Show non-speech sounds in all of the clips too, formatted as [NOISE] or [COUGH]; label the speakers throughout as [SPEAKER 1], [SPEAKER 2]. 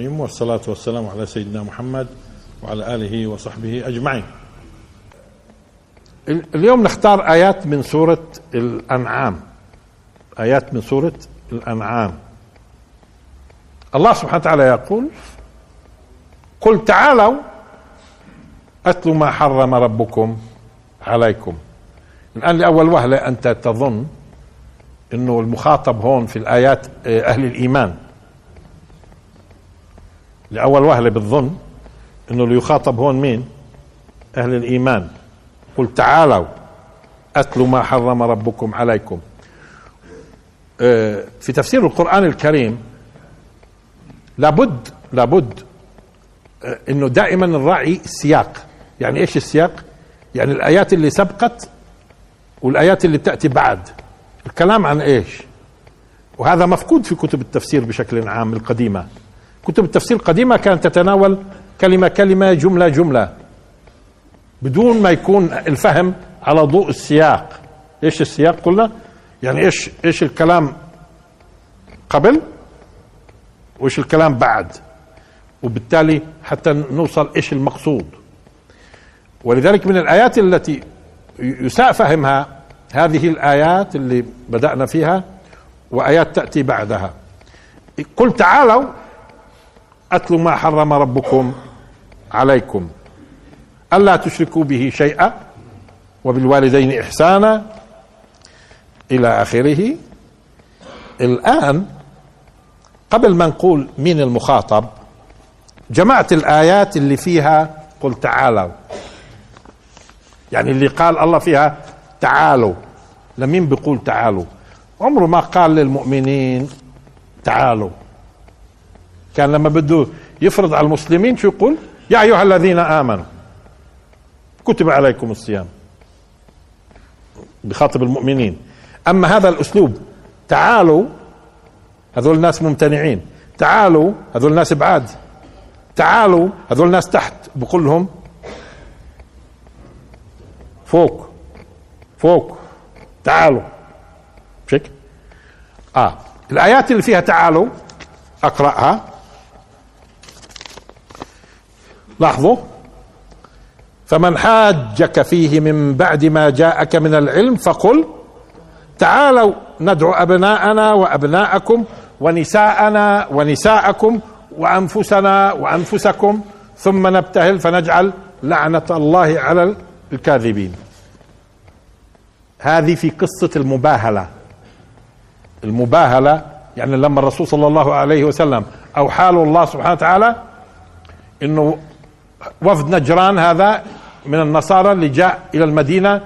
[SPEAKER 1] الرحيم والصلاة والسلام على سيدنا محمد وعلى آله وصحبه أجمعين. اليوم نختار آيات من سورة الأنعام. آيات من سورة الأنعام. الله سبحانه وتعالى يقول قل تعالوا أتلوا ما حرم ربكم عليكم. الآن لأول وهلة أنت تظن أنه المخاطب هون في الآيات آه، أهل الإيمان. لأول وهلة بالظن أنه اللي يخاطب هون مين؟ أهل الإيمان. قل تعالوا أتلوا ما حرم ربكم عليكم. آه، في تفسير القرآن الكريم لابد لابد آه، إنه دائما نراعي السياق يعني إيش السياق؟ يعني الآيات اللي سبقت والآيات اللي بتاتي بعد. الكلام عن إيش؟ وهذا مفقود في كتب التفسير بشكل عام القديمة. كتب التفسير القديمة كانت تتناول كلمة كلمة جملة جملة. بدون ما يكون الفهم على ضوء السياق. إيش السياق قلنا؟ يعني إيش إيش الكلام قبل وإيش الكلام بعد. وبالتالي حتى نوصل إيش المقصود. ولذلك من الآيات التي يساء فهمها هذه الآيات اللي بدأنا فيها وآيات تأتي بعدها. قل تعالوا اتلوا ما حرم ربكم عليكم. ألا تشركوا به شيئا وبالوالدين إحسانا إلى آخره. الآن قبل ما نقول مين المخاطب جمعت الآيات اللي فيها قل تعالوا. يعني اللي قال الله فيها تعالوا. لمين بيقول تعالوا؟ عمره ما قال للمؤمنين تعالوا. كان لما بده يفرض على المسلمين شو يقول؟ يا أيها الذين آمنوا كتب عليكم الصيام بخاطب المؤمنين. أما هذا الأسلوب تعالوا هذول ناس ممتنعين تعالوا هذول ناس بعاد تعالوا هذول ناس تحت بقول لهم فوق فوق تعالوا. شك؟ آه الآيات اللي فيها تعالوا أقرأها. لاحظوا؟ فمن حاجك فيه من بعد ما جاءك من العلم فقل تعالوا ندعو أبناءنا وأبناءكم ونساءنا ونساءكم وأنفسنا وأنفسكم ثم نبتهل فنجعل لعنة الله على الكاذبين. هذه في قصة المباهلة. المباهلة يعني لما الرسول صلى الله عليه وسلم أوحى له الله سبحانه وتعالى إنه وفد نجران هذا من النصارى اللي جاء إلى المدينة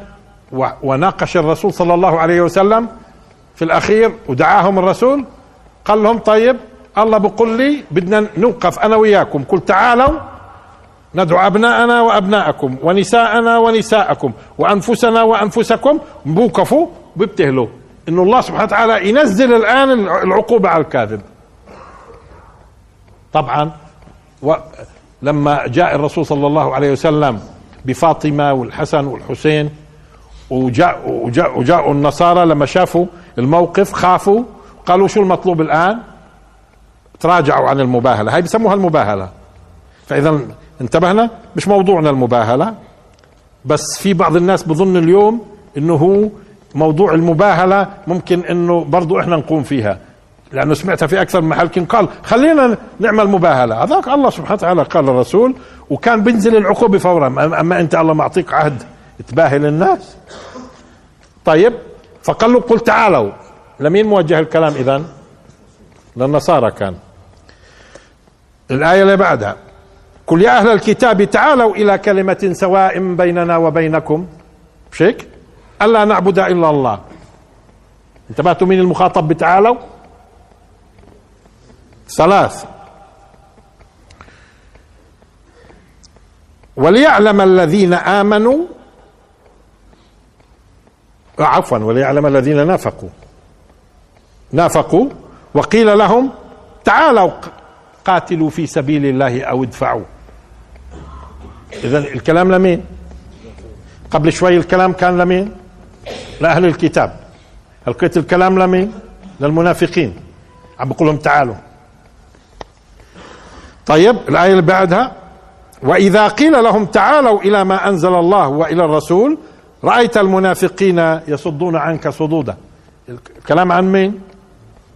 [SPEAKER 1] وناقش الرسول صلى الله عليه وسلم في الأخير ودعاهم الرسول. قال لهم طيب الله بقول لي بدنا نوقف أنا وياكم. قل تعالوا ندعو أبناءنا وأبناءكم ونساءنا ونساءكم وأنفسنا وأنفسكم. بوقفوا بيبتهلوا. إنه الله سبحانه وتعالى ينزل الآن العقوبة على الكاذب. طبعا لما جاء الرسول صلى الله عليه وسلم بفاطمة والحسن والحسين وجاء وجاء وجاءوا النصارى لما شافوا الموقف خافوا قالوا شو المطلوب الآن؟ تراجعوا عن المباهلة. هاي بسموها المباهلة. فإذا انتبهنا مش موضوعنا المباهلة بس في بعض الناس بظن اليوم إنه هو موضوع المباهلة ممكن إنه برضو إحنا نقوم فيها. لأنه سمعتها في أكثر من محل كن قال خلينا نعمل مباهلة. هذاك الله سبحانه وتعالى قال الرسول وكان بينزل العقوبة فورا اما أنت الله معطيك عهد تباهل الناس. طيب فقال له قل تعالوا. لمين موجه الكلام اذا للنصارى كان. الآية اللي بعدها قل يا أهل الكتاب تعالوا إلى كلمة سواء بيننا وبينكم. مش هيك؟ ألا نعبد إلا الله. انتبهتوا مين المخاطب بتعالوا؟ ثلاث. وليعلم الذين آمنوا عفوا وليعلم الذين نافقوا. نافقوا وقيل لهم تعالوا قاتلوا في سبيل الله أو ادفعوا. اذا الكلام لمين؟ قبل شوي الكلام كان لمين؟ لأهل الكتاب. لقيت الكلام لمين؟ للمنافقين. عم بقول لهم تعالوا. طيب الآية اللي بعدها وإذا قيل لهم تعالوا إلى ما أنزل الله وإلى الرسول رأيت المنافقين يصدون عنك صدودا. الكلام عن مين؟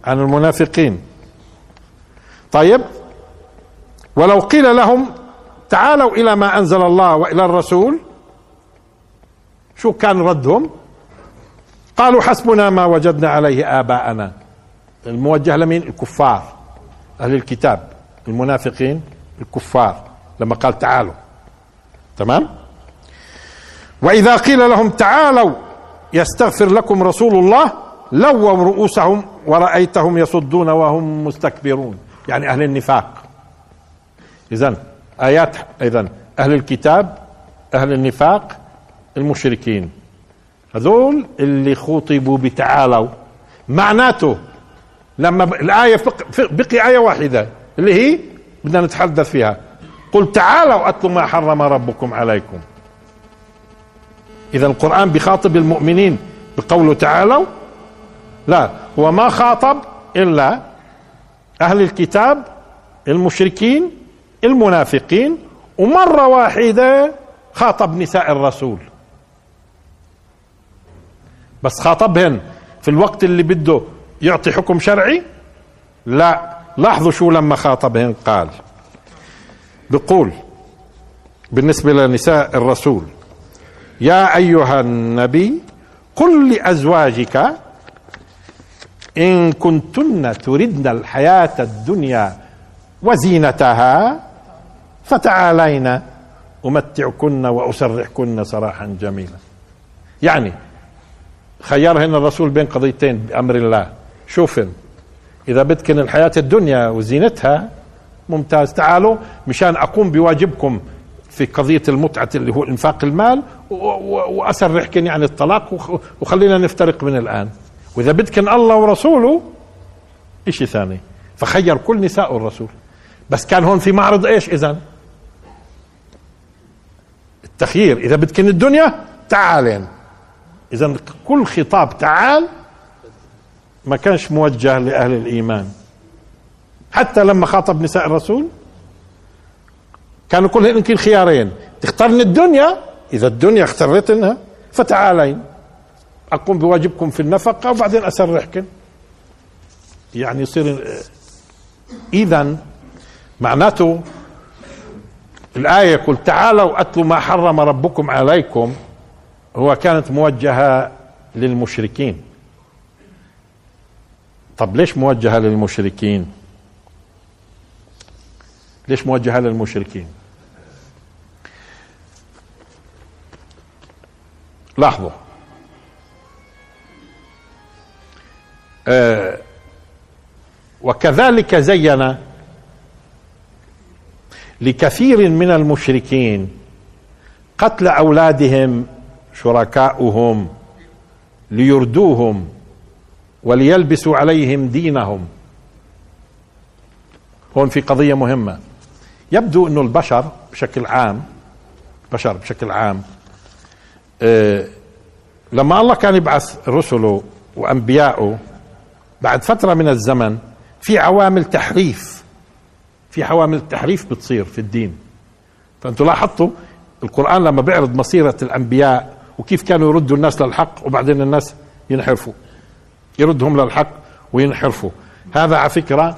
[SPEAKER 1] عن المنافقين. طيب ولو قيل لهم تعالوا إلى ما أنزل الله وإلى الرسول شو كان ردهم؟ قالوا حسبنا ما وجدنا عليه آباءنا. الموجه لمين؟ الكفار أهل الكتاب. المنافقين الكفار لما قال تعالوا. تمام؟ وإذا قيل لهم تعالوا يستغفر لكم رسول الله لووا رؤوسهم ورأيتهم يصدون وهم مستكبرون. يعني أهل النفاق. إذا آيات إذا أهل الكتاب أهل النفاق المشركين. هذول اللي خطبوا بتعالوا. معناته لما الآية بقي آية واحدة. اللي هي بدنا نتحدث فيها. قل تعالوا أتلوا ما حرم ربكم عليكم. إذا القرآن بخاطب المؤمنين بقوله تعالوا لا هو ما خاطب إلا أهل الكتاب المشركين المنافقين ومرة واحدة خاطب نساء الرسول. بس خاطبهن في الوقت اللي بده يعطي حكم شرعي؟ لا. لاحظوا شو لما خاطبهن قال؟ بقول بالنسبة لنساء الرسول يا أيها النبي قل لأزواجك إن كنتن تردن الحياة الدنيا وزينتها فتعالين أمتعكن وأسرحكن سراحا جميلا. يعني خيرهن الرسول بين قضيتين بأمر الله. شوفن إذا بدكن الحياة الدنيا وزينتها ممتاز. تعالوا مشان أقوم بواجبكم في قضية المتعة اللي هو إنفاق المال وأسرحكن يعني الطلاق وخلينا نفترق من الآن. وإذا بدكن الله ورسوله إشي ثاني. فخير كل نساء الرسول. بس كان هون في معرض إيش إذا التخيير. إذا بدكن الدنيا تعالين. إذا كل خطاب تعال ما كانش موجه لأهل الإيمان. حتى لما خاطب نساء الرسول كانوا كلهن يمكن خيارين. تختارن الدنيا؟ إذا الدنيا اخترتنها فتعالين. أقوم بواجبكم في النفقة وبعدين أسرحكن. يعني يصير إذا معناته الآية يقول تعالوا أتلوا ما حرم ربكم عليكم. هو كانت موجهة للمشركين. طب ليش موجهة للمشركين؟ ليش موجهة للمشركين؟ لاحظوا. آه وكذلك زين لكثير من المشركين قتل أولادهم شركاؤهم ليردوهم. وليلبسوا عليهم دينهم. هون في قضية مهمة. يبدو إنه البشر بشكل عام بشر بشكل عام آه لما الله كان يبعث رسله وأنبياءه بعد فترة من الزمن في عوامل تحريف في عوامل تحريف بتصير في الدين. فانتم لاحظتوا القرآن لما بيعرض مصيرة الأنبياء وكيف كانوا يردوا الناس للحق وبعدين الناس ينحرفوا. يردهم للحق وينحرفوا. هذا على فكرة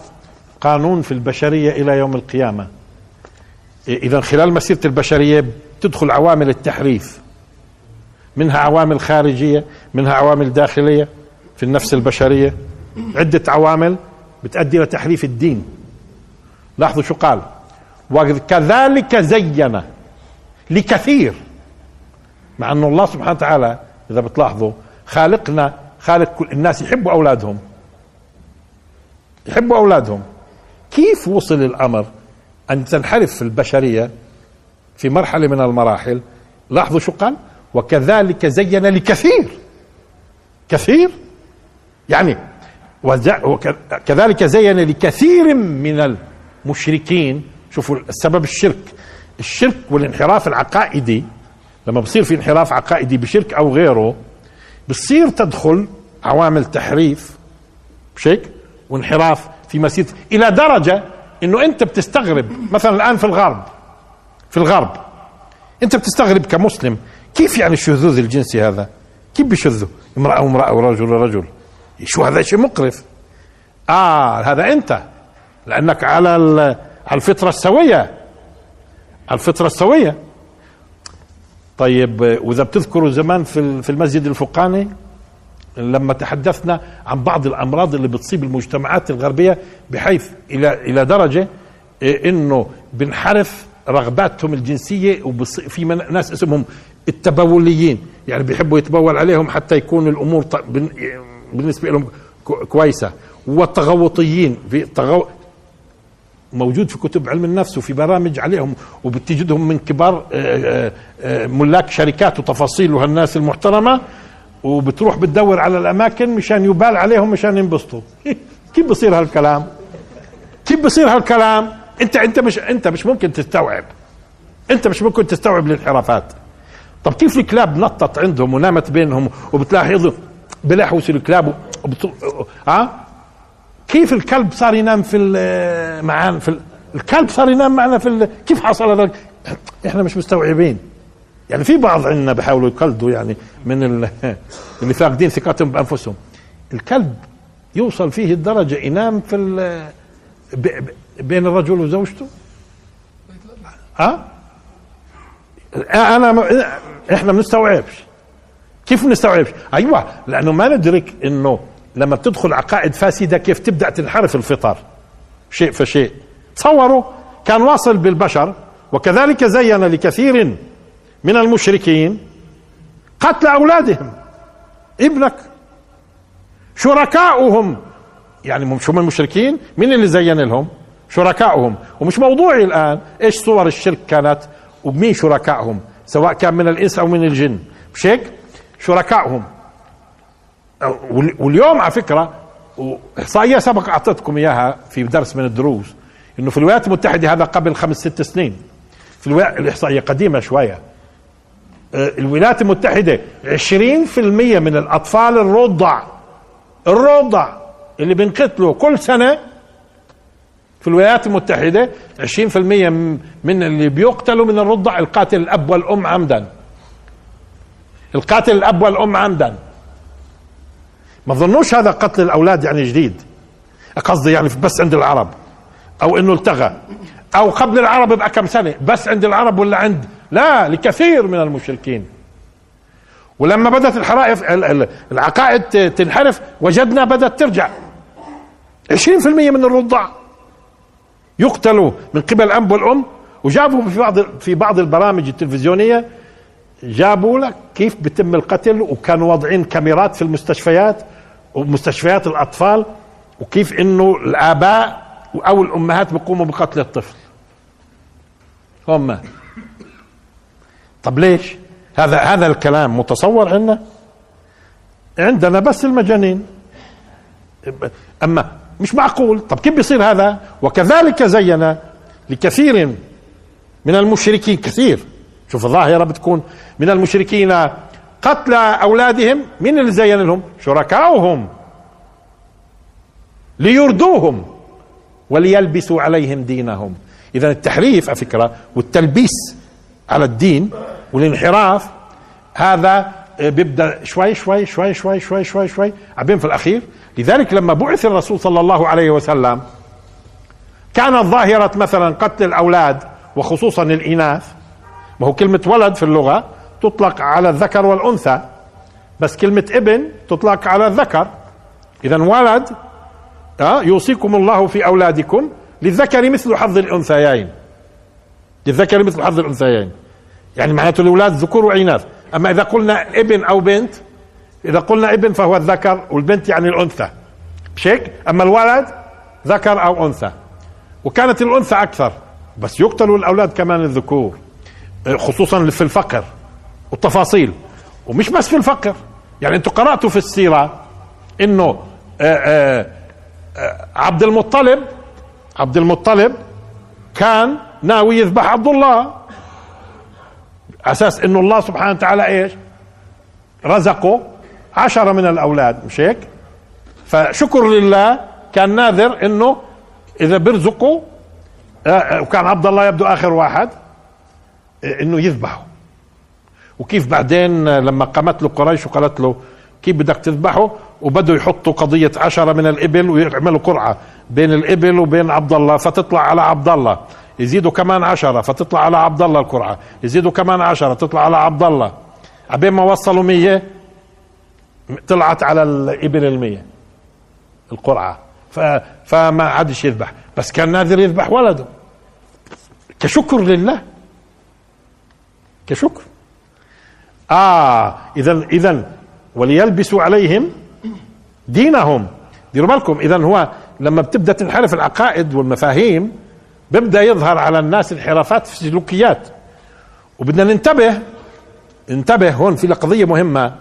[SPEAKER 1] قانون في البشرية إلى يوم القيامة. إذا خلال مسيرة البشرية تدخل عوامل التحريف. منها عوامل خارجية منها عوامل داخلية في النفس البشرية. عدة عوامل بتؤدي إلى تحريف الدين. لاحظوا شو قال؟ وكذلك زين لكثير. مع انه الله سبحانه وتعالى إذا بتلاحظوا خالقنا خالق كل الناس يحبوا أولادهم. يحبوا أولادهم. كيف وصل الأمر أن تنحرف البشرية في مرحلة من المراحل؟ لاحظوا شو قال؟ وكذلك زين لكثير. كثير. يعني وكذلك زين لكثير من المشركين. شوفوا السبب الشرك. الشرك والانحراف العقائدي لما بصير في انحراف عقائدي بشرك أو غيره بصير تدخل عوامل تحريف مش هيك؟ وانحراف في مسيرة إلى درجة إنه أنت بتستغرب. مثلا الآن في الغرب في الغرب أنت بتستغرب كمسلم كيف يعني الشذوذ الجنسي هذا؟ كيف بشذوا امرأة وامرأة ورجل ورجل. شو هذا شيء مقرف؟ آه هذا أنت. لأنك على على الفطرة السوية. الفطرة السوية. طيب وإذا بتذكروا زمان في في المسجد الفقاني لما تحدثنا عن بعض الأمراض اللي بتصيب المجتمعات الغربية بحيث إلى إلى درجة إيه، إنه بنحرف رغباتهم الجنسية وفي ناس اسمهم التبوليين. يعني بيحبوا يتبول عليهم حتى يكون الأمور بالنسبة لهم كويسة. والتغوطيين في تغو موجود في كتب علم النفس وفي برامج عليهم وبتجدهم من كبار آه، آه، آه، ملاك شركات وتفاصيل وهالناس المحترمة وبتروح بتدور على الأماكن مشان يبال عليهم مشان ينبسطوا. [LAUGHS] كيف بصير هالكلام؟ كيف بصير هالكلام؟ أنت أنت مش أنت مش ممكن تستوعب. أنت مش ممكن تستوعب الانحرافات طب كيف الكلاب نطت عندهم ونامت بينهم وبتلاحظوا بلحوس الكلاب وبت... ها كيف الكلب صار ينام في معانا في الكلب صار ينام معنا في. كيف حصل هذا؟ إحنا مش مستوعبين. يعني في بعض عندنا بيحاولوا يقلدوا يعني من ال... [LAUGHS] اللي فاقدين ثقتهم بأنفسهم. الكلب يوصل فيه الدرجة ينام في. بين الرجل وزوجته؟ ها؟ أنا إحنا ما بنستوعبش كيف بنستوعبش أيوه لأنه ما ندرك إنه لما بتدخل عقائد فاسدة كيف تبدأ تنحرف الفطر؟ شيء فشيء. تصوروا كان واصل بالبشر وكذلك زين لكثير من المشركين قتل أولادهم. ابنك. شركاؤهم. يعني شو من المشركين؟ مين اللي زين لهم؟ شركائهم ومش موضوعي الآن إيش صور الشرك كانت ومين شركائهم سواء كان من الإنس أو من الجن. مش هيك؟ شركائهم واليوم على فكرة احصائيه سبق أعطيتكم إياها في درس من الدروس إنه في الولايات المتحدة هذا قبل خمس ست سنين في الاحصائيه قديمة شوية. آه، الولايات المتحدة 20% من الأطفال الرضع الرضع اللي بنقتلوا كل سنة في الولايات المتحدة 20% من اللي بيقتلوا من الرضع القاتل الأب والأم عمدا. القاتل الأب والأم عمدا. ما ظنوش هذا قتل الأولاد يعني جديد. قصدي يعني بس عند العرب. أو إنه التغى. أو قبل العرب بقى كم سنة. بس عند العرب ولا عند؟ لا لكثير من المشركين. ولما بدأت الحرائف العقائد تنحرف وجدنا بدأت ترجع. 20% من الرضع. يقتلوا من قبل الأب والأم. وجابوا في بعض في بعض البرامج التلفزيونية جابوا لك كيف بتم القتل وكانوا واضعين كاميرات في المستشفيات ومستشفيات الأطفال وكيف إنه الآباء أو الأمهات بيقوموا بقتل الطفل. هم. طب ليش؟ هذا هذا الكلام متصور عندنا؟ عندنا بس المجانين. أما مش معقول. طب كيف بيصير هذا؟ وكذلك زين لكثير من المشركين كثير. شوف الظاهرة بتكون من المشركين قتل أولادهم من اللي زين لهم؟ شركاؤهم. ليردوهم وليلبسوا عليهم دينهم. إذا التحريف على فكرة والتلبيس على الدين والانحراف هذا بيبدأ شوي شوي شوي شوي شوي شوي شوي عبين في الأخير. لذلك لما بعث الرسول صلى الله عليه وسلم كانت ظاهرة مثلا قتل الأولاد وخصوصا الإناث ما هو كلمة ولد في اللغة تطلق على الذكر والأنثى بس كلمة ابن تطلق على الذكر. إذا ولد آه يوصيكم الله في أولادكم للذكر مثل حظ الأنثيين. للذكر مثل حظ الأنثيين. يعني معناته الأولاد ذكور وإناث أما إذا قلنا ابن أو بنت إذا قلنا ابن فهو الذكر والبنت يعني الأنثى. مش هيك؟ أما الولد ذكر أو أنثى. وكانت الأنثى أكثر بس يقتلوا الأولاد كمان الذكور. خصوصا في الفقر والتفاصيل ومش بس في الفقر. يعني أنتم قرأتوا في السيرة إنه آه، آآ آه، عبد المطلب عبد المطلب كان ناوي يذبح عبد الله. أساس إنه الله سبحانه وتعالى إيش؟ رزقه عشرة من الأولاد مش هيك؟ فشكر لله كان ناذر إنه إذا بيرزقوا آه، وكان عبد الله يبدو آخر واحد. آه، إنه يذبحه. وكيف بعدين لما قامت له قريش وقالت له كيف بدك تذبحه؟ وبدوا يحطوا قضية عشرة من الإبل ويعملوا قرعة بين الإبل وبين عبد الله فتطلع على عبد الله يزيدوا كمان عشرة فتطلع على عبد الله القرعة. يزيدوا كمان عشرة تطلع على عبد الله عبين ما وصلوا مية طلعت على الإبل المية القرعة. فما عادش يذبح. بس كان نادر يذبح ولده. كشكر لله. كشكر. آه اذا اذا وليلبسوا عليهم دينهم. ديروا بالكم اذا هو لما بتبدأ تنحرف العقائد والمفاهيم بيبدأ يظهر على الناس انحرافات في السلوكيات وبدنا ننتبه انتبه هون في قضيه مهمة.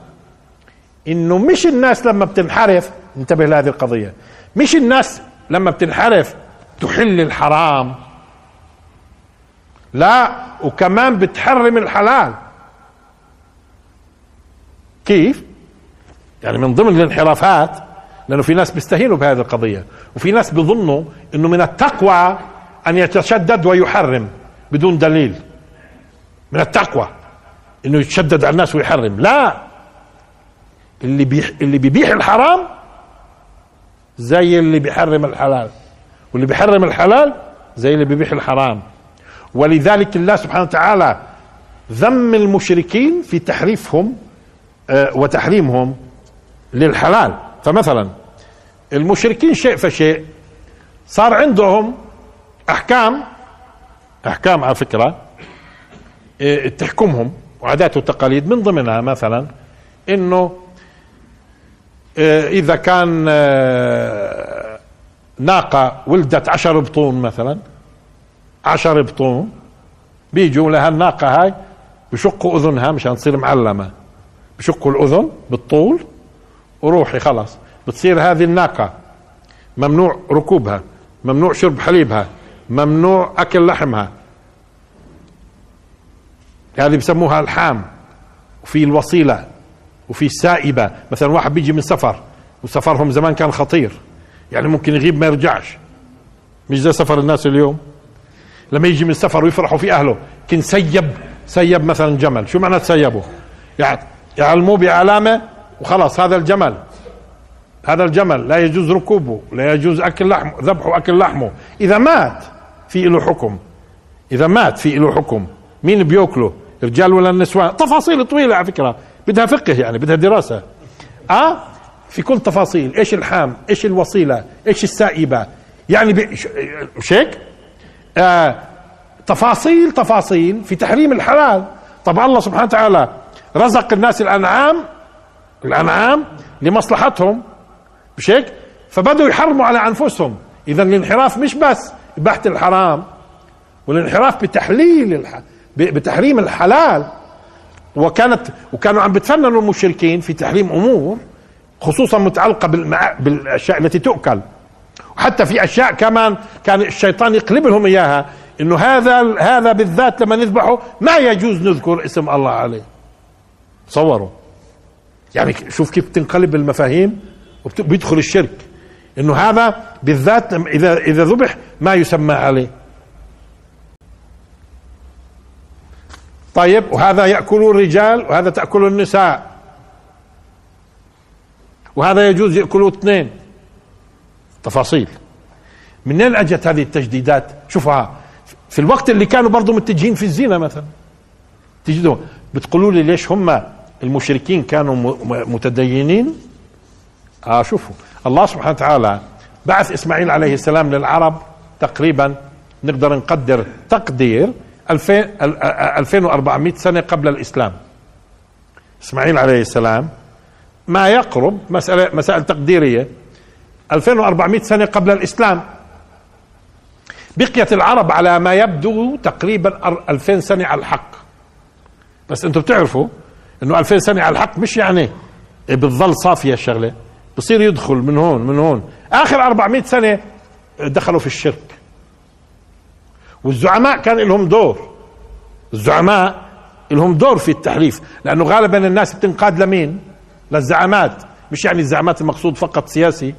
[SPEAKER 1] إنه مش الناس لما بتنحرف انتبه لهذه القضية. مش الناس لما بتنحرف تحل الحرام. لا وكمان بتحرم الحلال. كيف؟ يعني من ضمن الانحرافات لأنه في ناس بيستهينوا بهذه القضية وفي ناس بيظنوا إنه من التقوى أن يتشدد ويحرم بدون دليل. من التقوى إنه يتشدد على الناس ويحرم. لا. اللي بيح اللي بيبيح الحرام زي اللي بيحرم الحلال واللي بيحرم الحلال زي اللي بيبيح الحرام. ولذلك الله سبحانه وتعالى ذم المشركين في تحريفهم آه، وتحريمهم للحلال. فمثلا المشركين شيء فشيء صار عندهم أحكام أحكام على فكرة آه، تحكمهم وعادات وتقاليد من ضمنها مثلا إنه آه، إذا كان ناقة ولدت عشر بطون مثلا عشر بطون بيجوا لها الناقة هاي بشقوا أذنها مشان تصير معلمة. بشقوا الأذن بالطول وروحي خلاص. بتصير هذه الناقة. ممنوع ركوبها ممنوع شرب حليبها ممنوع أكل لحمها. هذه بسموها الحام. وفي الوصيلة وفي السائبة. مثلا واحد بيجي من سفر وسفرهم زمان كان خطير. يعني ممكن يغيب ما يرجعش. مش زي سفر الناس اليوم. لما يجي من سفر ويفرحوا في أهله كن سيب سيب مثلا جمل. شو معنى تسيبه يعلموه بعلامة وخلاص هذا الجمل. هذا الجمل لا يجوز ركوبه لا يجوز أكل لحمه ذبحه أكل لحمه. إذا مات في له حكم. إذا مات في له حكم. مين بيأكله؟ الرجال ولا النسوان؟ تفاصيل طويلة على فكرة. بدها فقه يعني بدها دراسة. آه؟ في كل تفاصيل. إيش الحام؟ إيش الوصيلة؟ إيش السائبة؟ يعني مش هيك آه تفاصيل تفاصيل في تحريم الحلال. طب الله سبحانه وتعالى رزق الناس الأنعام الأنعام لمصلحتهم. مش هيك؟ فبدوا يحرموا على أنفسهم. اذا الانحراف مش بس اباحه الحرام والانحراف بتحليل الح... بتحريم الحلال. وكانت وكانوا عم بتفننوا المشركين في تحريم أمور خصوصا متعلقة. بالأشياء التي تؤكل. وحتى في أشياء كمان كان الشيطان يقلب لهم إياها إنه هذا هذا بالذات لما نذبحه ما يجوز نذكر اسم الله عليه. تصوروا يعني شوف كيف تنقلب المفاهيم وبيدخل الشرك. إنه هذا بالذات اذا إذا ذبح ما يسمى عليه. طيب وهذا يأكل الرجال وهذا تأكل النساء. وهذا يجوز يأكلوا اثنين. تفاصيل. منين أجت هذه التجديدات؟ شوفها في الوقت اللي كانوا برضو متجهين في الزنا مثلا. تجدوا بتقولوا لي ليش هم المشركين كانوا متدينين؟ آه شوفوا الله سبحانه وتعالى بعث إسماعيل عليه السلام للعرب تقريبا نقدر نقدر تقدير 2400 سنة قبل الإسلام. إسماعيل عليه السلام ما يقرب مسألة مسائل تقديرية. 2400 سنة قبل الإسلام. بقيت العرب على ما يبدو تقريبا 2000 سنة على الحق. بس أنتم بتعرفوا إنه 2000 سنة على الحق مش يعني بتظل صافية الشغلة بصير يدخل من هون من هون. آخر 400 سنة دخلوا في الشرك. والزعماء كان لهم دور. الزعماء لهم دور في التحريف لأنه غالبا الناس بتنقاد لمين؟ للزعامات. مش يعني الزعامات المقصود فقط سياسي.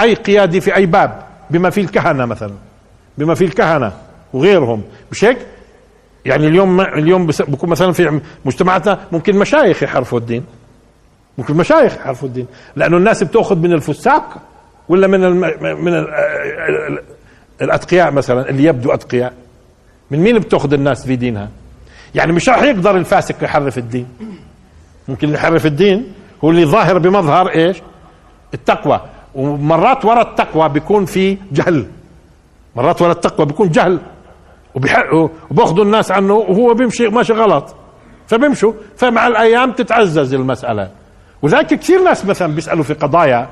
[SPEAKER 1] أي قيادي في أي باب بما فيه الكهنة مثلا بما في الكهنة وغيرهم. مش هيك؟ يعني اليوم اليوم بكون مثلا في مجتمعاتنا ممكن مشايخ يحرفوا الدين. ممكن مشايخ يحرفوا الدين. لأنه الناس بتأخذ من الفساق ولا من الم... من الأتقياء مثلا اللي يبدو أتقياء. من مين بتأخذ الناس في دينها؟ يعني مش راح يقدر الفاسق يحرف الدين. ممكن اللي يحرف الدين هو اللي ظاهر بمظهر إيش؟ التقوى. ومرات وراء التقوى بيكون في جهل. مرات وراء التقوى بيكون جهل. وباخذوا الناس عنه وهو بيمشي ماشي غلط. فبيمشوا. فمع الأيام تتعزز المسألة. وذلك كثير ناس مثلا بيسألوا في قضايا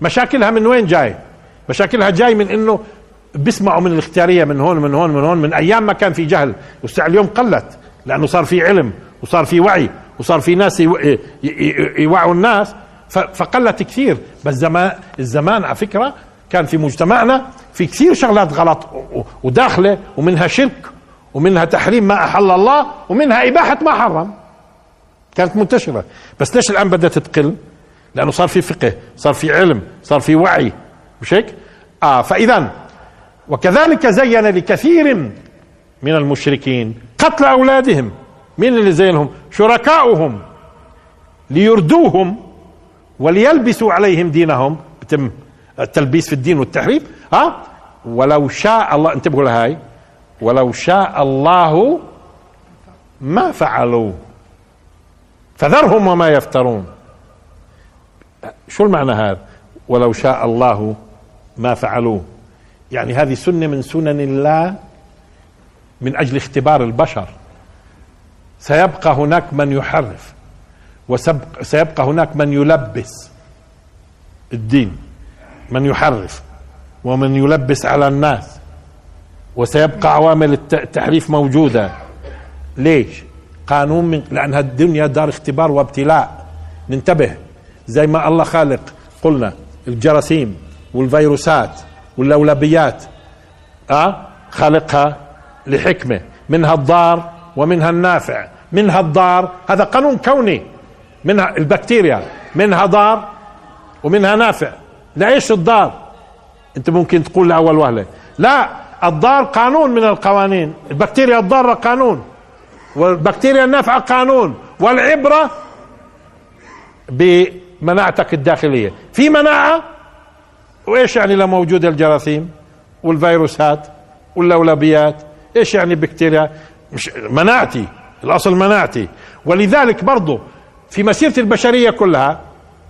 [SPEAKER 1] مشاكلها من وين جاي؟ مشاكلها جاي من إنه بيسمعوا من الاختيارية من هون من هون من هون من أيام ما كان في جهل. والساعة اليوم قلت. لأنه صار في علم وصار في وعي وصار في ناس يوعوا الناس. فقلت كثير. بس زمان الزمان على فكرة كان في مجتمعنا في كثير شغلات غلط وداخلة ومنها شرك ومنها تحريم ما أحل الله ومنها إباحة ما حرم. كانت منتشرة. بس ليش الآن بدأت تقل؟ لأنه صار في فقه صار في علم صار في وعي. مش هيك؟ آه فإذا وكذلك زين لكثير من المشركين قتل أولادهم. مين اللي زينهم؟ شركاؤهم. ليردوهم. وليلبسوا عليهم دينهم. بتم التلبيس في الدين والتحريف. ها؟ ولو شاء الله انتبهوا لهاي ولو شاء الله ما فعلوا. فذرهم وما يفترون. شو المعنى هذا؟ ولو شاء الله ما فعلوه يعني هذه سنة من سنن الله من أجل اختبار البشر. سيبقى هناك من يحرف. وسيبقى هناك من يلبس الدين من يحرف ومن يلبس على الناس وسيبقى عوامل التحريف موجودة. ليش؟ قانون من لأن الدنيا دار اختبار وابتلاء. ننتبه زي ما الله خالق قلنا الجراثيم والفيروسات واللولبيات آه؟ خالقها لحكمة. منها الضار ومنها النافع. منها الضار هذا قانون كوني. منها البكتيريا منها ضار ومنها نافع. لإيش الضار؟ أنت ممكن تقول لأول وهله لا الضار قانون من القوانين. البكتيريا الضارة قانون والبكتيريا النافعة قانون والعبرة بمناعتك الداخلية. في مناعة؟ وإيش يعني لو موجودة الجراثيم والفيروسات واللولبيات إيش يعني بكتيريا؟ مش مناعتي الأصل مناعتي. ولذلك برضه في مسيرة البشرية كلها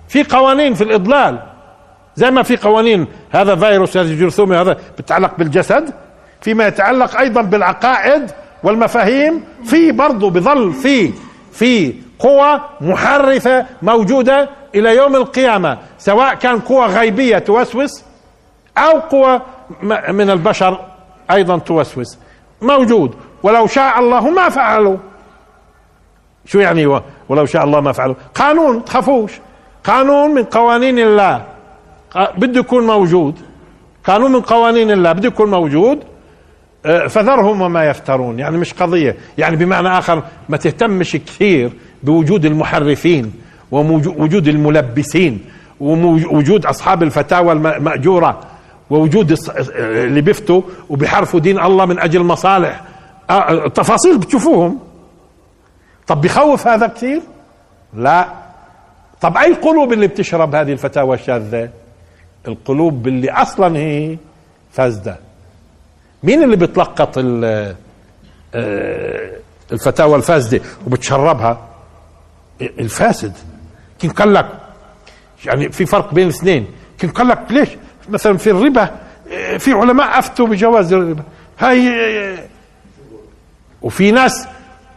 [SPEAKER 1] في قوانين في الإضلال. زي ما في قوانين هذا فيروس هذا جرثومي هذا بتعلق بالجسد. فيما يتعلق أيضا بالعقائد والمفاهيم في برضه بظل في في قوى محرفة موجودة إلى يوم القيامة سواء كان قوى غيبية توسوس أو قوى من البشر أيضا توسوس. موجود. ولو شاء الله ما فعلوا. شو يعني ولو شاء الله ما فعلوا. قانون تخافوش. قانون من قوانين الله. بده يكون موجود. قانون من قوانين الله بده يكون موجود. آه، فذرهم وما يفترون. يعني مش قضية. يعني بمعنى آخر ما تهتمش كثير بوجود المحرفين ووجود الملبسين ووجود أصحاب الفتاوى المأجورة ووجود اللي بيفتوا وبيحرفوا دين الله من أجل مصالح. التفاصيل آه، بتشوفوهم. طب بخوف هذا كثير؟ لا. طب أي قلوب اللي بتشرب هذه الفتاوى الشاذة؟ القلوب اللي أصلا هي فاسدة. مين اللي بتلقط آه، الفتاوى الفاسدة وبتشربها؟ الفاسد. كن قال لك يعني في فرق بين الاثنين. كن قال لك ليش؟ مثلا في الربا آه، في علماء أفتوا بجواز الربا. هاي آه، وفي ناس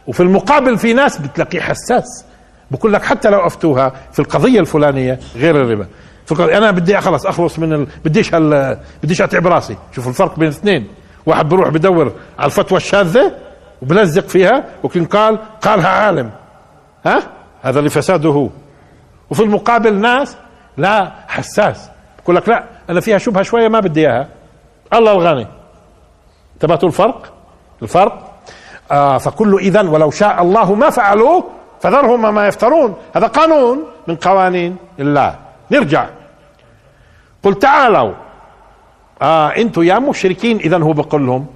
[SPEAKER 1] وفي المقابل في ناس بتلاقيه حساس. بقول لك حتى لو أفتوها في القضية الفلانية غير الربا. أنا بدي اخلص أخلص من ال... بديش هال... بديش أتعب راسي. شوف الفرق بين الاثنين واحد بروح بدور على الفتوى الشاذة وبلزق فيها وكن قال قالها عالم. ها؟ هذا لفساده هو. وفي المقابل ناس لا حساس. بقول لك لا أنا فيها شبهة شوية ما بدي إياها. الله الغني. انتبهتوا الفرق الفرق؟ آه فكل اذا ولو شاء الله ما فعلوه فذرهم ما يفترون. هذا قانون من قوانين الله. نرجع. قل تعالوا. آه أنتوا يا مشركين اذا هو بقول لهم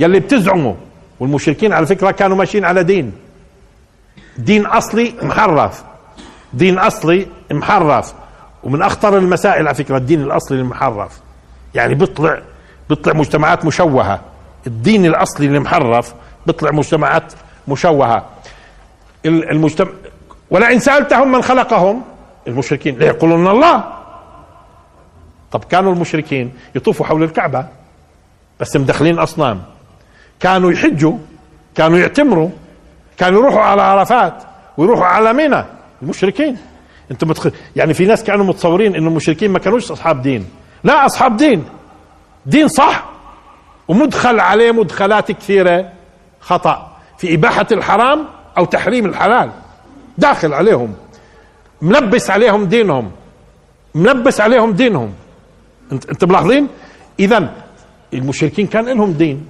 [SPEAKER 1] يلي بتزعموا. والمشركين على فكرة كانوا ماشيين على دين. دين أصلي محرف. دين أصلي محرف. ومن أخطر المسائل على فكرة الدين الأصلي المحرف. يعني بيطلع بيطلع مجتمعات مشوهة. الدين الأصلي المحرف بيطلع مجتمعات مشوهة. المجتمع ولئن سألتهم من خلقهم المشركين ليقولون الله. طب كانوا المشركين يطوفوا حول الكعبة بس مدخلين أصنام. كانوا يحجوا كانوا يعتمروا كانوا يروحوا على عرفات ويروحوا على منى المشركين. أنتم متخ... يعني في ناس كانوا متصورين إنه المشركين ما كانوش أصحاب دين. لا أصحاب دين. دين صح. ومدخل عليه مدخلات كثيرة. خطأ في إباحة الحرام أو تحريم الحلال. داخل عليهم. ملبس عليهم دينهم. ملبس عليهم دينهم. انت انت ملاحظين؟ اذا المشركين كان لهم دين.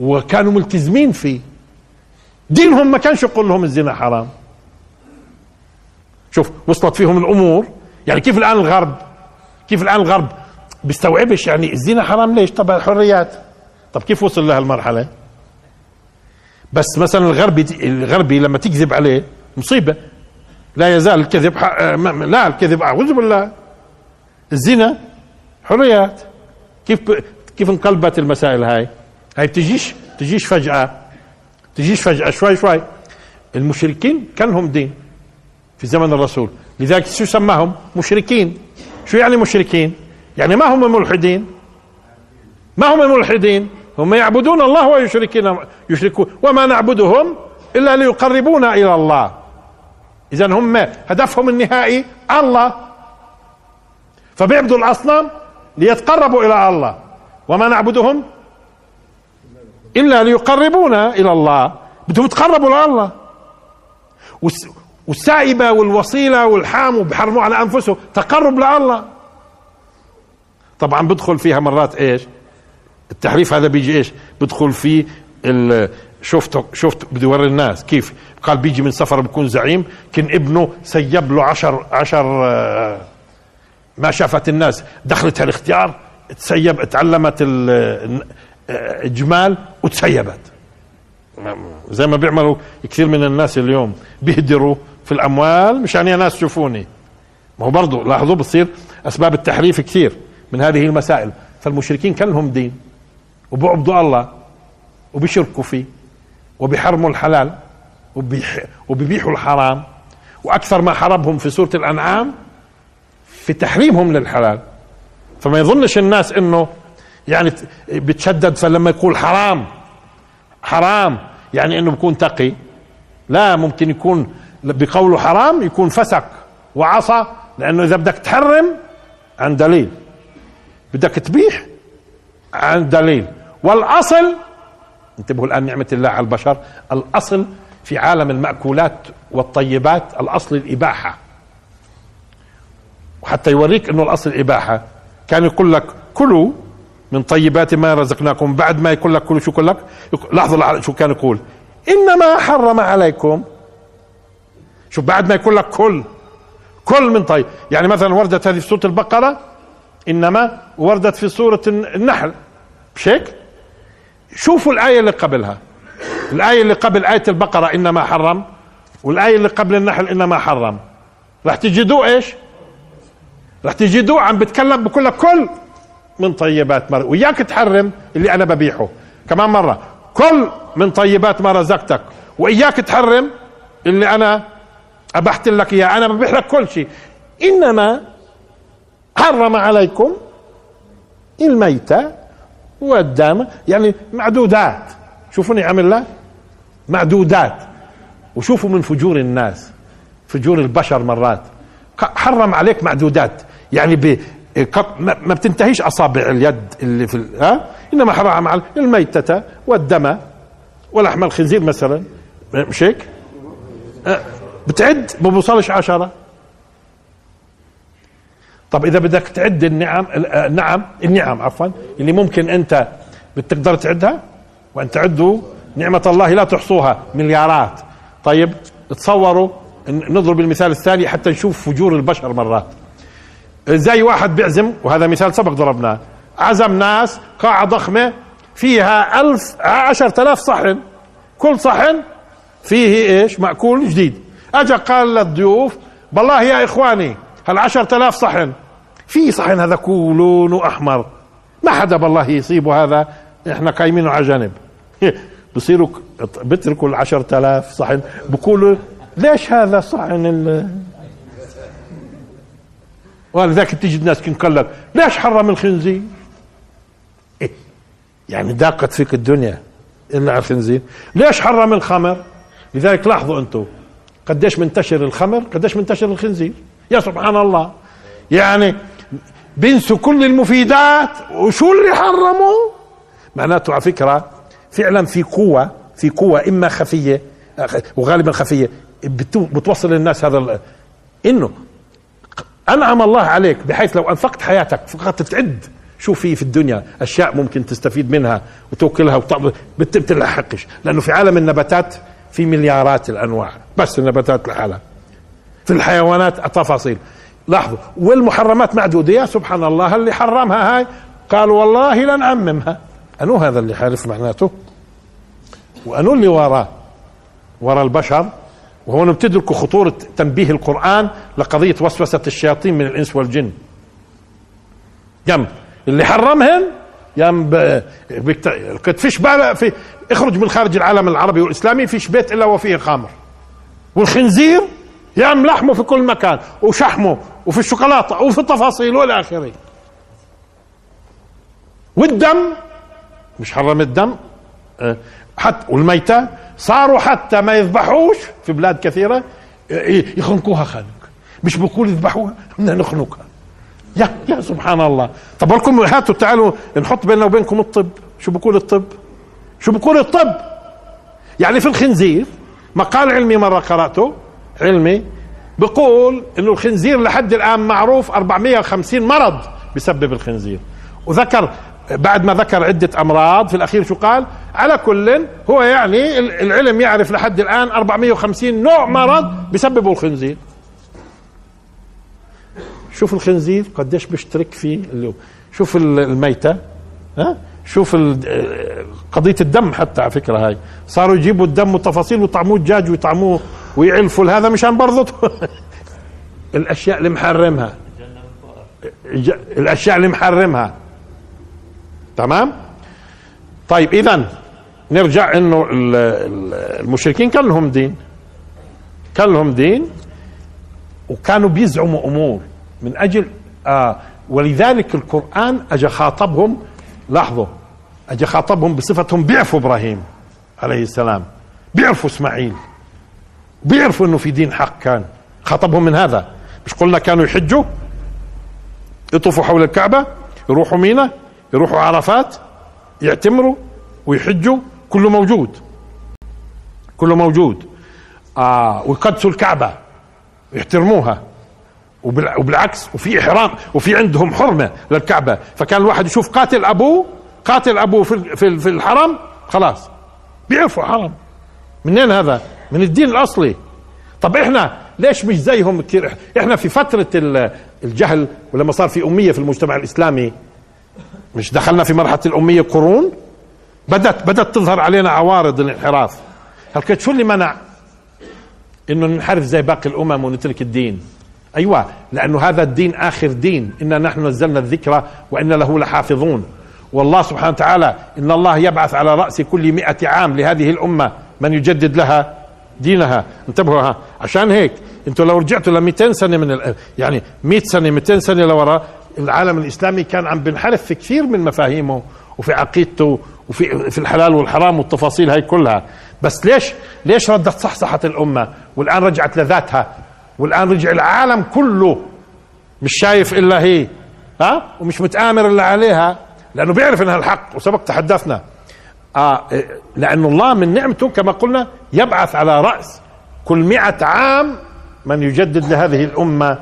[SPEAKER 1] وكانوا ملتزمين فيه. دينهم ما كانش يقول لهم الزنا حرام. شوف وصلت فيهم الأمور. يعني كيف الآن الغرب؟ كيف الآن الغرب بيستوعبش يعني الزنا حرام ليش؟ طب الحريات. طب كيف وصل لهالمرحله بس مثلا الغربي الغربي لما تكذب عليه مصيبة. لا يزال الكذب لا الكذب أعوذ بالله. الزنا حريات. كيف كيف انقلبت المسائل هاي؟ هاي بتجيش تجيش فجأة. تجيش فجأة شوي شوي. المشركين كان لهم دين في زمن الرسول. لذلك شو سماهم؟ مشركين. شو يعني مشركين؟ يعني ما هم ملحدين ما هم ملحدين هم يعبدون الله ويشركون يشركون. وما نعبدهم إلا ليقربونا إلى الله. اذا هم هدفهم النهائي الله. فبيعبدوا الأصنام ليتقربوا إلى الله. وما نعبدهم إلا ليقربونا إلى الله. بدهم يتقربوا لله والسائبة والوصيلة والحام وبحرموا على أنفسهم. تقرب لله. طبعا بدخل فيها مرات إيش؟ التحريف هذا بيجي إيش؟ بدخل فيه شفت شفت بدي اوري الناس. كيف؟ قال بيجي من سفر بكون زعيم كان ابنه سيب له عشر عشر آه، ما شافت الناس. دخلت هالاختيار تسيب تعلمت الجمال وتسيبت. زي ما بيعملوا كثير من الناس اليوم. بيهدروا في الأموال مشان يا ناس تشوفوني ما هو برضه لاحظوا بتصير أسباب التحريف كثير من هذه المسائل. فالمشركين كان لهم دين. وبيعبدوا الله وبيشركوا فيه وبيحرموا الحلال وبيبيحوا الحرام. وأكثر ما حربهم في سورة الأنعام في تحريمهم للحلال. فما يظنش الناس إنه يعني بتشدد فلما يقول حرام حرام يعني إنه بيكون تقي. لا ممكن يكون بقوله حرام يكون فسق وعصى لأنه إذا بدك تحرم عن دليل. بدك تبيح عن دليل. والأصل انتبهوا الآن نعمة الله على البشر الأصل في عالم المأكولات والطيبات الأصل الإباحة. وحتى يوريك إنه الأصل الإباحة كان يقول لك كلوا من طيبات ما رزقناكم بعد ما يقول لك كلوا شو يقول لك؟ لحظة شو كان يقول؟ إنما حرم عليكم. شوف بعد ما يقول لك كل كل من طيب. يعني مثلا وردت هذه في سورة البقرة إنما وردت في سورة النحل. مش هيك شوفوا الآية اللي قبلها. الآية اللي قبل آية البقرة إنما حرم. والآية اللي قبل النحل إنما حرم. راح تجدوه إيش؟ راح تجدوه عم بتكلم لك كل من طيبات ما وياك تحرم اللي أنا ببيحه. كمان مرة كل من طيبات ما رزقتك. وإياك تحرم اللي أنا أبحت لك إياه. أنا ببيح لك كل شيء. إنما حرم عليكم الميتة والدم يعني معدودات. شوفوني عمل له معدودات. وشوفوا من فجور الناس فجور البشر مرات. حرم عليك معدودات. يعني ب ما بتنتهيش أصابع اليد اللي في ها؟ إنما حرم على الميتة والدم ولحم الخنزير مثلا. مش هيك؟ بتعد؟ ما بوصلش عشرة. طب إذا بدك تعد النعم النعم النعم عفوا اللي ممكن أنت بتقدر تعدها وأن تعدوا نعمة الله لا تحصوها مليارات. طيب تصوروا نضرب المثال الثاني حتى نشوف فجور البشر مرات. زي واحد بيعزم؟ وهذا مثال سبق ضربناه. عزم ناس قاعة ضخمة فيها ألف عشرة آلاف صحن. كل صحن فيه إيش؟ مأكول جديد. أجا قال للضيوف بالله يا إخواني هالعشرة آلاف صحن في صحن هذا لونه أحمر. ما حدا بالله يصيبه هذا؟ إحنا قايمينه على جنب [LAUGHS] بصيروا بتركوا العشرة آلاف صحن. بقولوا ليش هذا صحن ولذلك تجد ناس كنقول ليش حرم الخنزير؟ إيه؟ يعني ضاقت فيك الدنيا إلا على الخنزير. ليش حرم الخمر؟ لذلك لاحظوا أنتم قديش منتشر الخمر قديش منتشر الخنزير. يا سبحان الله. يعني بينسوا كل المفيدات وشو اللي حرموا معناته على فكرة فعلا في قوة في قوة إما خفية وغالبا خفية بتوصل للناس هذا إنه أنعم الله عليك بحيث لو أنفقت حياتك فقط تعد شو في في الدنيا؟ أشياء ممكن تستفيد منها وتوكلها بتلحقش. لأنه في عالم النباتات في مليارات الأنواع. بس النباتات لحالها. في الحيوانات تفاصيل لاحظوا والمحرمات معدودة يا سبحان الله اللي حرمها هاي قال والله لن أعممها. أنو هذا اللي حالف معناته؟ وأنو اللي وراه؟ وراء البشر؟ وهون بتدركوا خطورة تنبيه القرآن لقضية وسوسة الشياطين من الإنس والجن. يم اللي حرمهن يم قد فيش في اخرج من خارج العالم العربي والإسلامي فيش بيت إلا وفيه خمر والخنزير؟ يعم لحمه في كل مكان وشحمه وفي الشوكولاتة وفي التفاصيل والى آخره. والدم مش حرم الدم أه، حتى والميتة صاروا حتى ما يذبحوش في بلاد كثيرة يخنقوها خنق مش بقول يذبحوها بدنا نخنقها. يا يا سبحان الله. طب لكم هاتوا تعالوا نحط بيننا وبينكم الطب. شو بقول الطب؟ شو بقول الطب؟ يعني في الخنزير مقال علمي مرة قرأته علمي بقول إنه الخنزير لحد الآن معروف 450 مرض بسبب الخنزير. وذكر بعد ما ذكر عدة أمراض في الأخير شو قال؟ على كل هو يعني العلم يعرف لحد الآن 450 نوع مرض بسببه الخنزير. شوف الخنزير قديش بيشترك فيه اللي شوف الميتة ها؟ شوف قضية الدم حتى على فكرة هاي. صاروا يجيبوا الدم وتفاصيل ويطعموه دجاج ويطعموه ويعلفوا هذا مشان برضه [LAUGHS] الأشياء اللي محرمها. الأشياء اللي محرمها. تمام؟ طيب اذا نرجع إنه المشركين كان لهم دين. كان لهم دين. وكانوا بيزعموا أمور. من أجل آه ولذلك القرآن اجى خاطبهم لاحظوا اجى خاطبهم بصفتهم بيعرفوا إبراهيم عليه السلام. بيعرفوا إسماعيل. بيعرفوا إنه في دين حق كان. خاطبهم من هذا. مش قلنا كانوا يحجوا يطوفوا حول الكعبة يروحوا مينا يروحوا عرفات يعتمروا ويحجوا. كله موجود. كله موجود. آه ويقدسوا الكعبة. يحترموها. وبالعكس وفي إحرام وفي عندهم حرمة للكعبة. فكان الواحد يشوف قاتل أبوه قاتل أبوه في, في, في الحرم خلاص. بيعرفوا حرم منين هذا؟ من الدين الأصلي. طب إحنا ليش مش زيهم كثير؟ إحنا في فترة الجهل ولما صار في أمية في المجتمع الإسلامي مش دخلنا في مرحلة الأمية قرون؟ بدت بدت تظهر علينا عوارض الانحراف. هل شو اللي منع إنه ننحرف زي باقي الأمم ونترك الدين؟ أيوه لأنه هذا الدين آخر دين. إنا نحن نزلنا الذكرى وان له لحافظون. والله سبحانه وتعالى إن الله يبعث على رأس كل مئة عام لهذه الأمة من يجدد لها دينها. انتبهوا ها. عشان هيك أنتوا لو رجعتوا ل 200 سنة من يعني 100 سنة 200 سنة لورا العالم الإسلامي كان عم بنحرف في كثير من مفاهيمه وفي عقيدته وفي في الحلال والحرام والتفاصيل هاي كلها. بس ليش ليش ردت صحصحة الأمة؟ والآن رجعت لذاتها. والآن رجع العالم كله مش شايف إلا هي ها؟ ومش متآمر إلا عليها. لأنه بيعرف إنها الحق وسبق تحدثنا. آه لأن الله من نعمته كما قلنا يبعث على رأس كل مئة عام من يجدد لهذه الأمة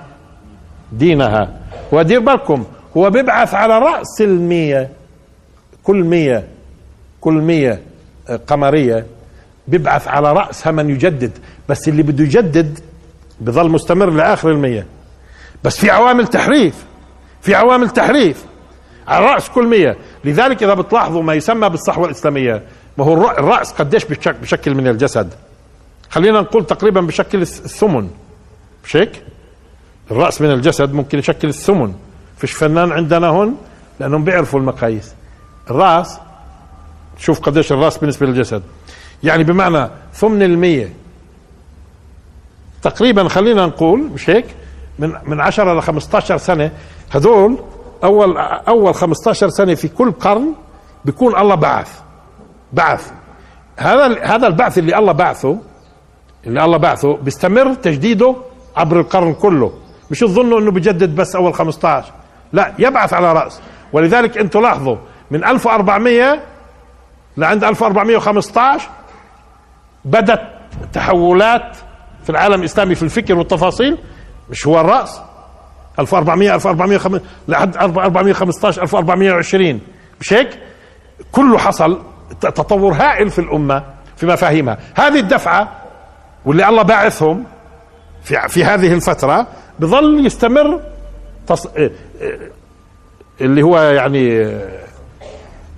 [SPEAKER 1] دينها. ودير بالكم هو بيبعث على رأس المية كل مية كل مية آه، قمرية بيبعث على رأسها من يجدد. بس اللي بده يجدد بظل مستمر لآخر المية. بس في عوامل تحريف في عوامل تحريف. على رأس كل مية. لذلك إذا بتلاحظوا ما يسمى بالصحوة الإسلامية ما هو الرأس قديش بشكل من الجسد. خلينا نقول تقريبا بشكل الثمن مش هيك؟ الرأس من الجسد ممكن يشكل الثمن فيش فنان عندنا هون؟ لأنهم بيعرفوا المقاييس. الرأس شوف قديش الرأس بالنسبة للجسد. يعني بمعنى ثمن المية. تقريبا خلينا نقول مش هيك؟ من من 10 ل 15 سنة هذول أول أول 15 سنة في كل قرن بيكون الله بعث. بعث. هذا هذا البعث اللي الله بعثه اللي الله بعثه بيستمر تجديده عبر القرن كله. مش تظنوا إنه بجدد بس أول 15 لا يبعث على رأس. ولذلك أنتم لاحظوا من 1400 لعند 1415 بدت تحولات في العالم الإسلامي في الفكر والتفاصيل مش هو الرأس. 1400 1400 لحد 1415 1420 مش هيك؟ كله حصل تطور هائل في الأمة في مفاهيمها هذه الدفعة واللي الله باعثهم في في هذه الفترة بظل يستمر تص... إيه، إيه، اللي هو يعني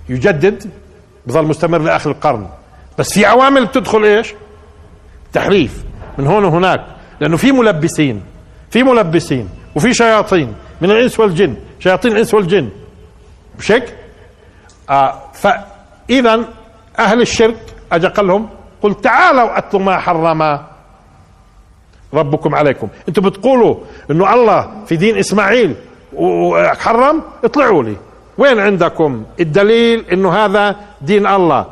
[SPEAKER 1] يجدد بظل مستمر لآخر القرن. بس في عوامل بتدخل إيش؟ تحريف من هون وهناك. لأنه في ملبسين في ملبسين. وفي شياطين من الإنس والجن. شياطين الإنس والجن. مش هيك آه فاذا أهل الشرك اجى قال لهم قل تعالوا اتلوا ما حرم ربكم عليكم. أنتم بتقولوا إنه الله في دين إسماعيل وحرم اطلعوا لي. وين عندكم الدليل إنه هذا دين الله؟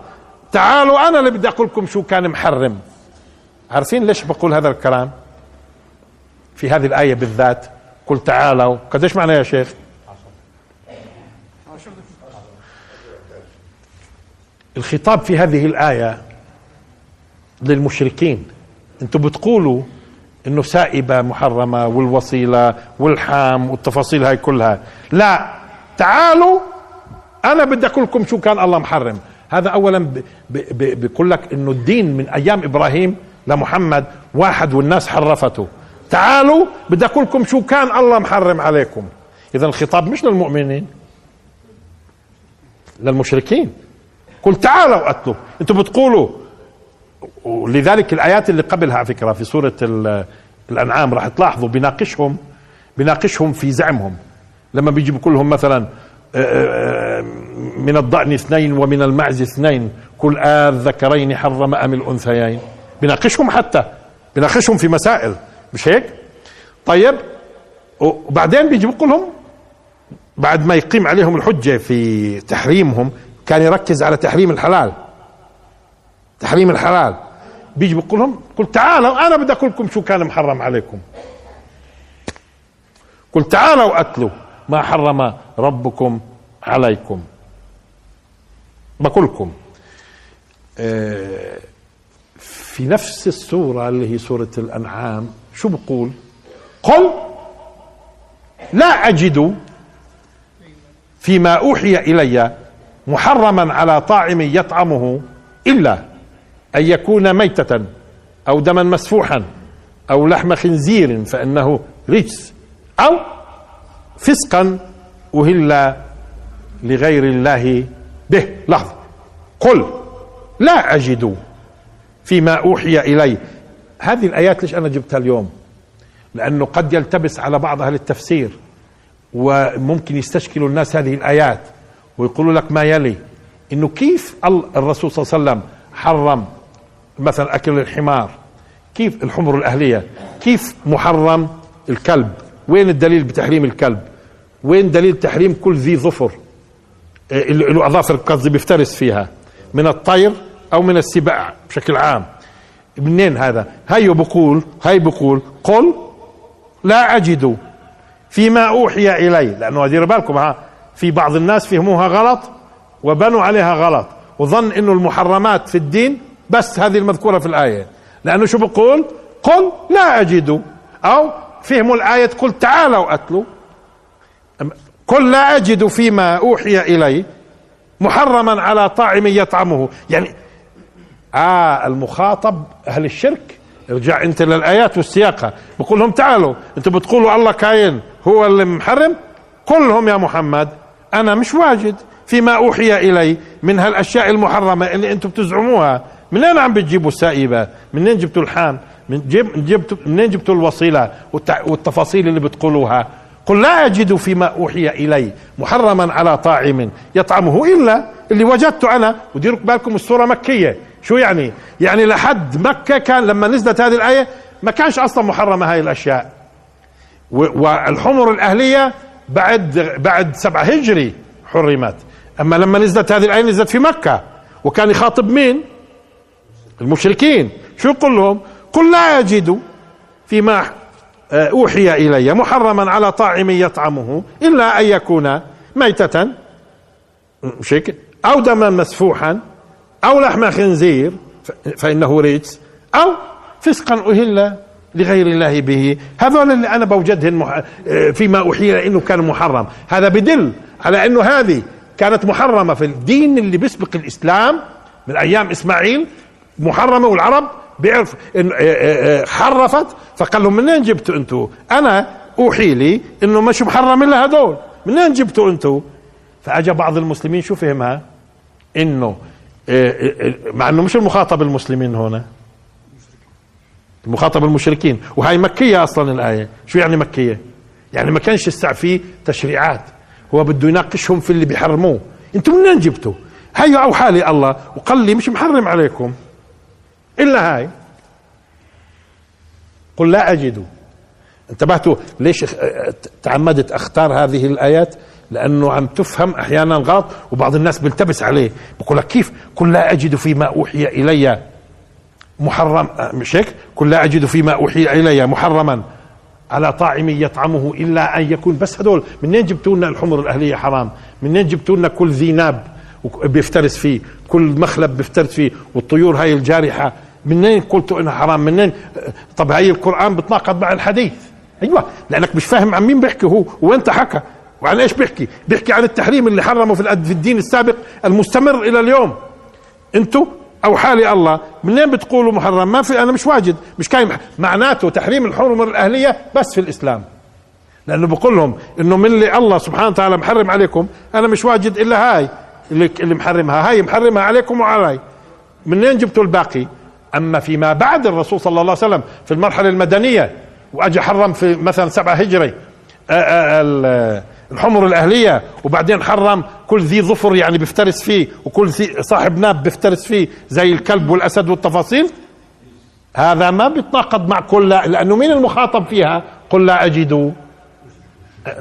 [SPEAKER 1] تعالوا أنا اللي بدي أقول لكم شو كان محرم. عارفين ليش بقول هذا الكلام؟ في هذه الآية بالذات. قل تعالوا. قديش معنى يا شيخ؟ الخطاب في هذه الآية للمشركين. أنتم بتقولوا إنه سائبة محرمة والوصيلة والحام والتفاصيل هاي كلها. لا. تعالوا. أنا بدي أقول لكم شو كان الله محرم. هذا اولا بقول لك إنه الدين من أيام إبراهيم لمحمد واحد والناس حرفته. تعالوا بدي أقول لكم شو كان الله محرم عليكم. إذا الخطاب مش للمؤمنين للمشركين. قل تعالوا قتلوا أنتم بتقولوا ولذلك الآيات اللي قبلها على فكرة في سورة الأنعام راح تلاحظوا بيناقشهم بيناقشهم في زعمهم. لما بيجي بقول لهم مثلا آه، آه، من الضأن اثنين ومن المعز اثنين كل الذكرين حرم أم الأنثيين. بيناقشهم حتى بيناقشهم في مسائل. مش هيك؟ طيب وبعدين بيجي بقول لهم بعد ما يقيم عليهم الحجة في تحريمهم كان يركز على تحريم الحلال. تحريم الحلال. بيجي بقول لهم قل تعالوا أنا بدي أقول لكم شو كان محرم عليكم. قل تعالوا اتلوا ما حرم ربكم عليكم. بقول لكم آه، في نفس السورة اللي هي سورة الأنعام شو بقول؟ قل لا أجد فيما أوحي إلي محرما على طاعم يطعمه إلا أن يكون ميتة أو دما مسفوحا أو لحم خنزير فإنه رجس أو فسقا أهل لغير الله به. لحظة. قل لا أجد فيما أوحي إلي هذه الآيات ليش أنا جبتها اليوم؟ لأنه قد يلتبس على بعض أهل التفسير وممكن يستشكلوا الناس هذه الآيات ويقولوا لك ما يلي. إنه كيف الرسول صلى الله عليه وسلم حرم مثلا أكل الحمار؟ كيف الحمر الأهلية؟ كيف محرم الكلب؟ وين الدليل بتحريم الكلب؟ وين دليل تحريم كل ذي ظفر؟ له أظافر قصدي بيفترس فيها من الطير أو من السباع بشكل عام. منين هذا؟ هاي بقول هاي بقول قل لا أجد فيما أوحي إلي لأنه ديروا بالكم ها في بعض الناس فهموها غلط وبنوا عليها غلط وظن إنه المحرمات في الدين بس هذه المذكورة في الآية لأنه شو بقول؟ قل لا أجد أو فهموا الآية قل تعالوا أتلوا قل لا أجد فيما أوحي إلي محرما على طاعم يطعمه يعني آه المخاطب أهل الشرك. ارجع أنت للآيات والسياقة. بقول لهم تعالوا أنتم بتقولوا الله كاين هو اللي محرم؟ قل يا محمد أنا مش واجد. فيما أوحي إلي من هالأشياء المحرمة اللي أنتم بتزعموها. منين عم بتجيبوا السائبة؟ منين جبتوا الحام من جيب جبتوا منين جبتوا الوصيلة والتفاصيل اللي بتقولوها؟ قل لا أجد فيما أوحي إلي محرما على طاعم يطعمه إلا اللي وجدته أنا. وديروا بالكم السوره مكية. شو يعني؟ يعني لحد مكة كان لما نزلت هذه الآية ما كانش أصلا محرمة هاي الأشياء. والحمر الأهلية بعد بعد سبعة هجري حرمت. أما لما نزلت هذه الآية نزلت في مكة. وكان يخاطب مين؟ المشركين. شو يقول لهم؟ قل لا أجد فيما آه، أوحي إلي محرما على طاعم يطعمه إلا أن يكون ميتة مش أو دما مسفوحا. أو لحم خنزير فإنه رجس أو فسقا أهل لغير الله به. هذول اللي مح... آه، فيما أوحي إنه كان محرم. هذا بدل على إنه هذه كانت محرمة في الدين اللي بيسبق الإسلام من أيام إسماعيل محرمة والعرب بيعرف إن آه، آه، حرفت فقال لهم منين جبتوا أنتم أنا أوحي لي إنه مش محرم إلا هذول. منين جبتوا أنتم فاجى بعض المسلمين شو فهمها؟ إنه مع إنه مش المخاطب المسلمين هنا المخاطب المشركين. وهي مكية أصلا الآية. شو يعني مكية؟ يعني ما كانش يستع فيه تشريعات. هو بده يناقشهم في اللي بيحرموه. أنتم منين جبتوا؟ هاي أوحى لي الله وقال لي مش محرم عليكم. إلا هاي. قل لا أجد. انتبهتوا ليش تعمدت أختار هذه الآيات؟ لأنه عم تفهم أحيانا غلط وبعض الناس بيلتبس عليه. بقول لك كيف؟ قل لا أجد فيما أوحي إلي محرم مش هيك؟ قل لا أجد فيما أوحي إلي محرما. على طاعم يطعمه إلا أن يكون بس هدول منين جبتوا لنا الحمر الأهلية حرام؟ منين جبتوا لنا كل ذي ناب بيفترس فيه كل مخلب بيفترس فيه والطيور هاي الجارحة؟ منين قلتوا إنها حرام؟ منين طب هاي القرآن بتناقض مع الحديث. أيوه لأنك مش فاهم عن مين بيحكي هو وانت حكى وعن إيش بيحكي؟ بيحكي عن التحريم اللي حرمه في الدين السابق المستمر إلى اليوم. أنتوا أو حالي الله منين بتقولوا محرم؟ ما في أنا مش واجد مش كاين معناته تحريم الحرمه الأهلية بس في الإسلام. لأنه بقول لهم إنه من اللي الله سبحانه وتعالى محرم عليكم أنا مش واجد إلا هاي اللي, اللي محرمها. هاي محرمها عليكم وعلي. منين جبتوا الباقي؟ أما فيما بعد الرسول صلى الله عليه وسلم في المرحلة المدنية واجى حرم في مثلا سبعة هجري. الحمر الأهلية وبعدين حرم كل ذي ظفر يعني بيفترس فيه وكل ذي صاحب ناب بيفترس فيه زي الكلب والأسد والتفاصيل. هذا ما بيتناقض مع كل لأنه مين المخاطب فيها؟ قل لا أجد.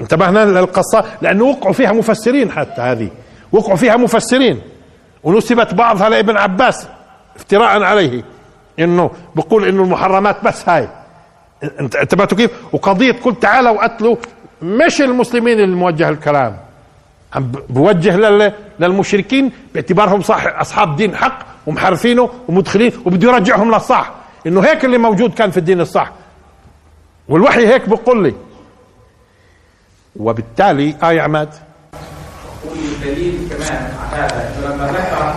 [SPEAKER 1] انتبهنا للقصة لأنه وقعوا فيها مفسرين حتى هذه. وقعوا فيها مفسرين. ونسبت بعضها لابن عباس افتراء عليه. إنه بقول إنه المحرمات بس هاي. انتبهتوا كيف؟ وقضية قل تعالوا قتلوا مش المسلمين اللي موجه الكلام. عم بوجه للمشركين باعتبارهم صح أصحاب دين حق ومحرفينه ومدخلين وبده يرجعهم للصح. إنه هيك اللي موجود كان في الدين الصح. والوحي هيك بقول لي. وبالتالي آه يا عماد
[SPEAKER 2] والدليل كمان على هذا لما ذكر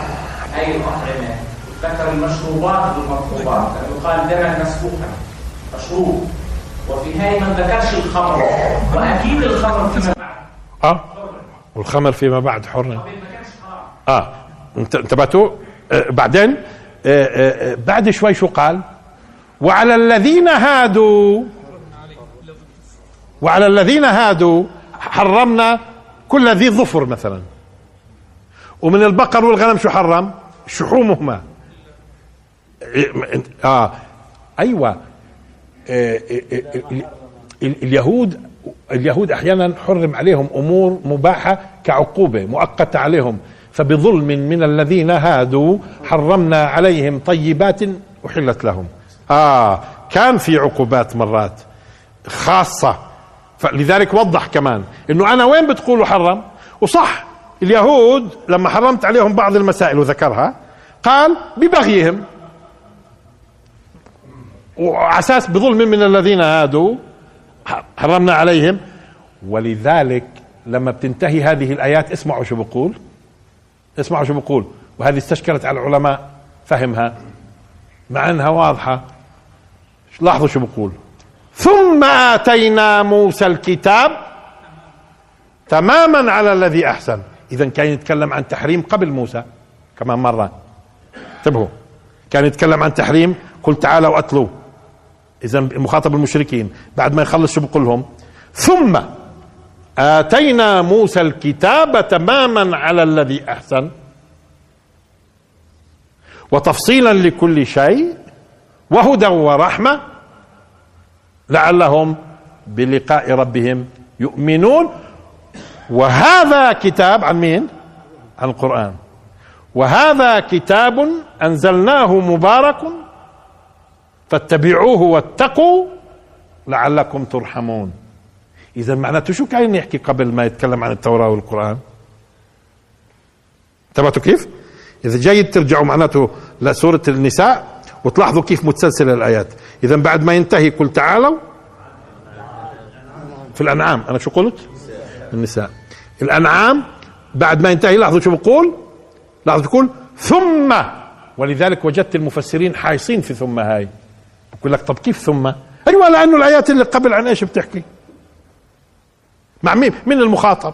[SPEAKER 2] أي الاطعمه ذكر المشروبات والمطلوبات لأنه قال دما مسفوحا مشروب. وفي هاي ما ذكرش الخمر. وأكيد الخمر فيما بعد.
[SPEAKER 1] آه. والخمر فيما بعد حر آه. انتبهتوا؟ آه بعدين آه آه بعد شوي شو قال؟ وعلى الذين هادوا وعلى الذين هادوا حرمنا كل ذي ظفر مثلا. ومن البقر والغنم شو حرم؟ شحومهما. آه أيوه آه، آه، آه، اليهود اليهود أحيانا حرم عليهم أمور مباحة كعقوبة مؤقتة عليهم. فبظلم من الذين هادوا حرمنا عليهم طيبات أحلت لهم. آه كان في عقوبات مرات خاصة. فلذلك وضح كمان إنه أنا وين بتقولوا حرم؟ وصح اليهود لما حرمت عليهم بعض المسائل وذكرها قال ببغيهم. وعلى أساس بظلم من الذين هادوا حرمنا عليهم. ولذلك لما بتنتهي هذه الآيات اسمعوا شو بقول. اسمعوا شو بقول. وهذه استشكلت على العلماء فهمها. مع أنها واضحة. لاحظوا شو بقول. ثم آتينا موسى الكتاب تماما على الذي أحسن. اذا كان يتكلم عن تحريم قبل موسى كمان مرة. انتبهوا. كان يتكلم عن تحريم. قل تعالوا اتلوا اذا مخاطب المشركين بعد ما يخلص شو بقول لهم؟ ثم آتينا موسى الكتاب تماما على الذي أحسن. وتفصيلا لكل شيء وهدى ورحمة. لعلهم بلقاء ربهم يؤمنون. وهذا كتاب عن مين؟ عن القرآن. وهذا كتاب أنزلناه مبارك فاتبعوه واتقوا لعلكم ترحمون. إذا معناته شو كان يحكي قبل ما يتكلم عن التوراة والقرآن؟ انتبهتوا كيف؟ إذا جيد ترجعوا معناته لسورة النساء وتلاحظوا كيف متسلسل الآيات. إذا بعد ما ينتهي قل تعالوا. في الأنعام أنا شو قلت؟ النساء. الأنعام بعد ما ينتهي لاحظوا شو بقول؟ لاحظوا بقول؟ ثم. ولذلك وجدت المفسرين حايصين في ثم هاي. بقول لك طب كيف ثم؟ أيوه لأنه الآيات اللي قبل عن إيش بتحكي؟ مع مين؟ من المخاطب؟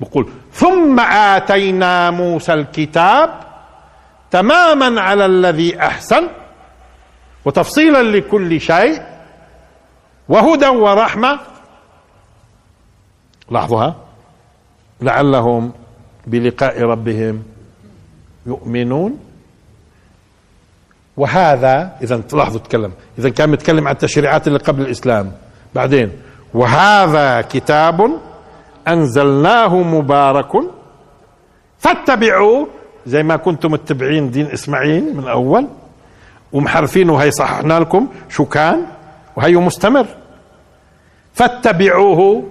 [SPEAKER 1] بقول ثم آتينا موسى الكتاب تماما على الذي أحسن وتفصيلا لكل شيء وهدى ورحمة. لاحظوها لعلهم بلقاء ربهم يؤمنون. وهذا اذا لاحظوا تكلم اذا كان متكلم عن التشريعات اللي قبل الإسلام. بعدين وهذا كتاب أنزلناه مبارك فاتبعوه زي ما كنتم متبعين دين إسماعيل من اول ومحرفين وهي صححنا لكم شو كان وهي مستمر. فاتبعوه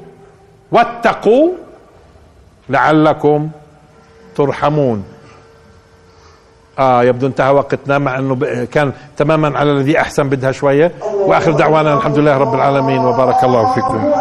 [SPEAKER 1] واتقوا لعلكم ترحمون. آه يبدو انتهى وقتنا مع إنه كان تماما على الذي أحسن بدها شوية. وآخر دعوانا الحمد لله رب العالمين وبارك الله فيكم.